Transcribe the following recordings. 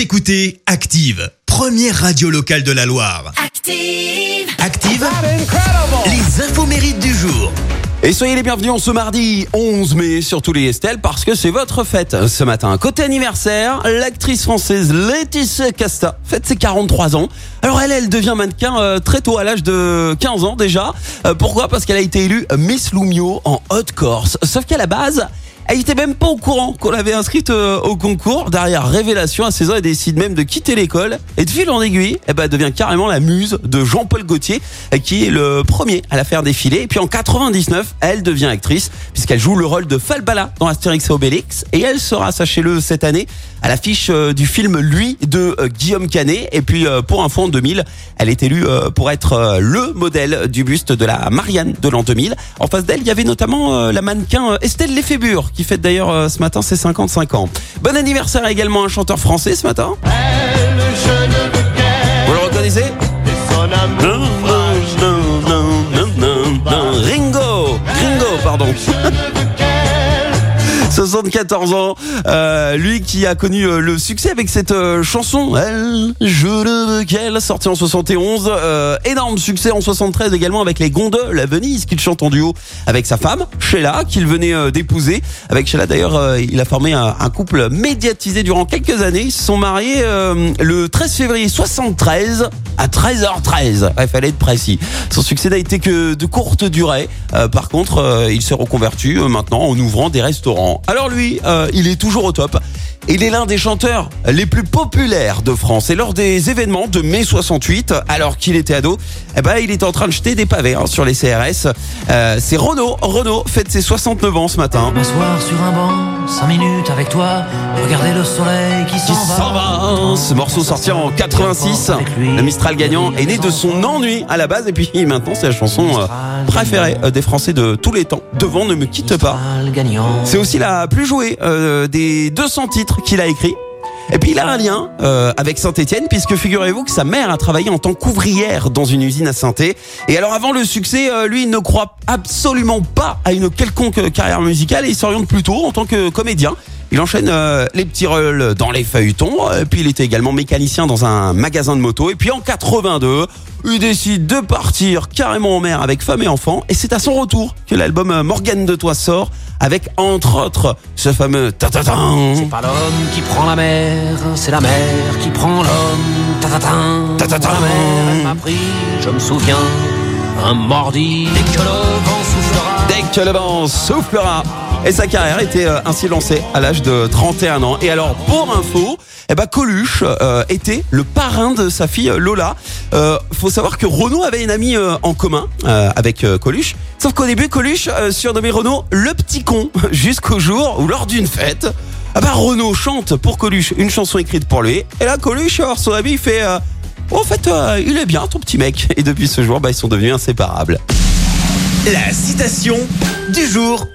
Vous écoutez Active, première radio locale de la Loire. Active. Active, les infos mérites du jour. Et soyez les bienvenus en ce mardi 11 mai sur tous les Estelles parce que c'est votre fête ce matin. Côté anniversaire, l'actrice française Laetitia Casta fête ses 43 ans. Alors elle, elle devient mannequin euh, très tôt à l'âge de 15 ans déjà. Euh, pourquoi? Parce qu'elle a été élue Miss Lumio en Haute Corse. Sauf qu'à la base, elle était même pas au courant qu'on l'avait inscrite euh, au concours. Derrière révélation, à 16 ans, elle décide même de quitter l'école. Et de fil en aiguille, eh ben, elle devient carrément la muse de Jean-Paul Gaultier, euh, qui est le premier à la faire défiler. Et puis en 99, elle devient actrice, puisqu'elle joue le rôle de Falbala dans Astérix et Obélix. Et elle sera, sachez-le, cette année, à l'affiche euh, du film Lui de Guillaume Canet. Et puis pour info, en 2000, elle est élue pour être le modèle du buste de la Marianne de l'an 2000. En face d'elle, il y avait notamment la mannequin Estelle Lefébure, qui fête d'ailleurs euh, ce matin ses 55 ans. Bon anniversaire également un chanteur français ce matin. Vous le reconnaissez. Ringo Ringo, pardon 74 ans, euh, lui qui a connu euh, le succès avec cette euh, chanson Elle, je ne veux qu'elle, sortie en 71, euh, énorme succès en 73 également avec les Gondoles à Venise qu'il chante en duo avec sa femme Sheila qu'il venait euh, d'épouser. Avec Sheila d'ailleurs, il a formé un, couple médiatisé durant quelques années. Ils se sont mariés le 13 février 73 à 13h13. Il fallait être précis. Son succès n'a été que de courte durée. Par contre, il s'est reconverti maintenant en ouvrant des restaurants. Alors lui, euh, il est toujours au top. Il est l'un des chanteurs les plus populaires de France. Et lors des événements de mai 68, alors qu'il était ado, eh ben, il était en train de jeter des pavés hein, sur les CRS. Euh, c'est Renaud. Renaud fête ses 69 ans ce matin. M'asseoir sur un banc, 5 minutes avec toi, regarder le soleil qui qui s'en va. Ce morceau sorti en 86. Le Mistral gagnant est né de son ennui à la base et puis maintenant c'est la chanson euh, préférée euh, des Français de tous les temps. Devant ne me quitte pas. C'est aussi la plus jouée euh, des 200 titres qu'il a écrits. Et puis il a un lien euh, avec Saint-Etienne puisque figurez-vous que sa mère a travaillé en tant qu'ouvrière dans une usine à saint Et alors avant le succès, euh, lui il ne croit absolument pas à une quelconque euh, carrière musicale et il s'oriente plutôt en tant que comédien. Il enchaîne les petits rôles dans les feuilletons, et puis il était également mécanicien dans un magasin de moto. Et puis en 82, il décide de partir carrément en mer avec femme et enfants. Et c'est à son retour que l'album euh, Morgane de Toi sort, avec entre autres ce fameux ta-ta-tan. C'est pas l'homme qui prend la mer, c'est la mer qui prend l'homme. Ta-ta-tin. Ta-ta-tin. La mer, elle m'a pris, je me souviens, un mordi. Dès que le vent soufflera. Dès que le vent soufflera. Et sa carrière était euh, ainsi lancée à l'âge de 31 ans. Et alors, pour info, eh ben Coluche euh, était le parrain de sa fille euh, Lola. Euh, faut savoir que Renaud avait une amie en commun avec Coluche. Sauf qu'au début, Coluche surnommait Renaud le petit con jusqu'au jour où lors d'une fête, ah Renaud chante pour Coluche une chanson écrite pour lui. Et là, Coluche, alors son ami, il fait en fait, il est bien ton petit mec. Et depuis ce jour, bah, ils sont devenus inséparables. La citation du jour.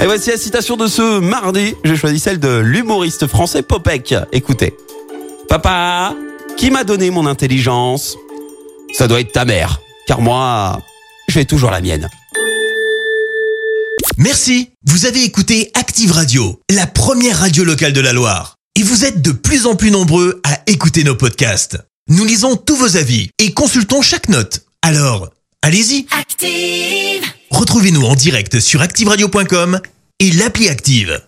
Et voici la citation de ce mardi. J'ai choisi celle de l'humoriste français Popek. Écoutez. Papa, qui m'a donné mon intelligence? Ça doit être ta mère. Car moi, je fais toujours la mienne. Merci. Vous avez écouté Active Radio, la première radio locale de la Loire. Et vous êtes de plus en plus nombreux à écouter nos podcasts. Nous lisons tous vos avis et consultons chaque note. Alors, allez-y. Active. Retrouvez-nous en direct sur activeradio.com et l'appli Active.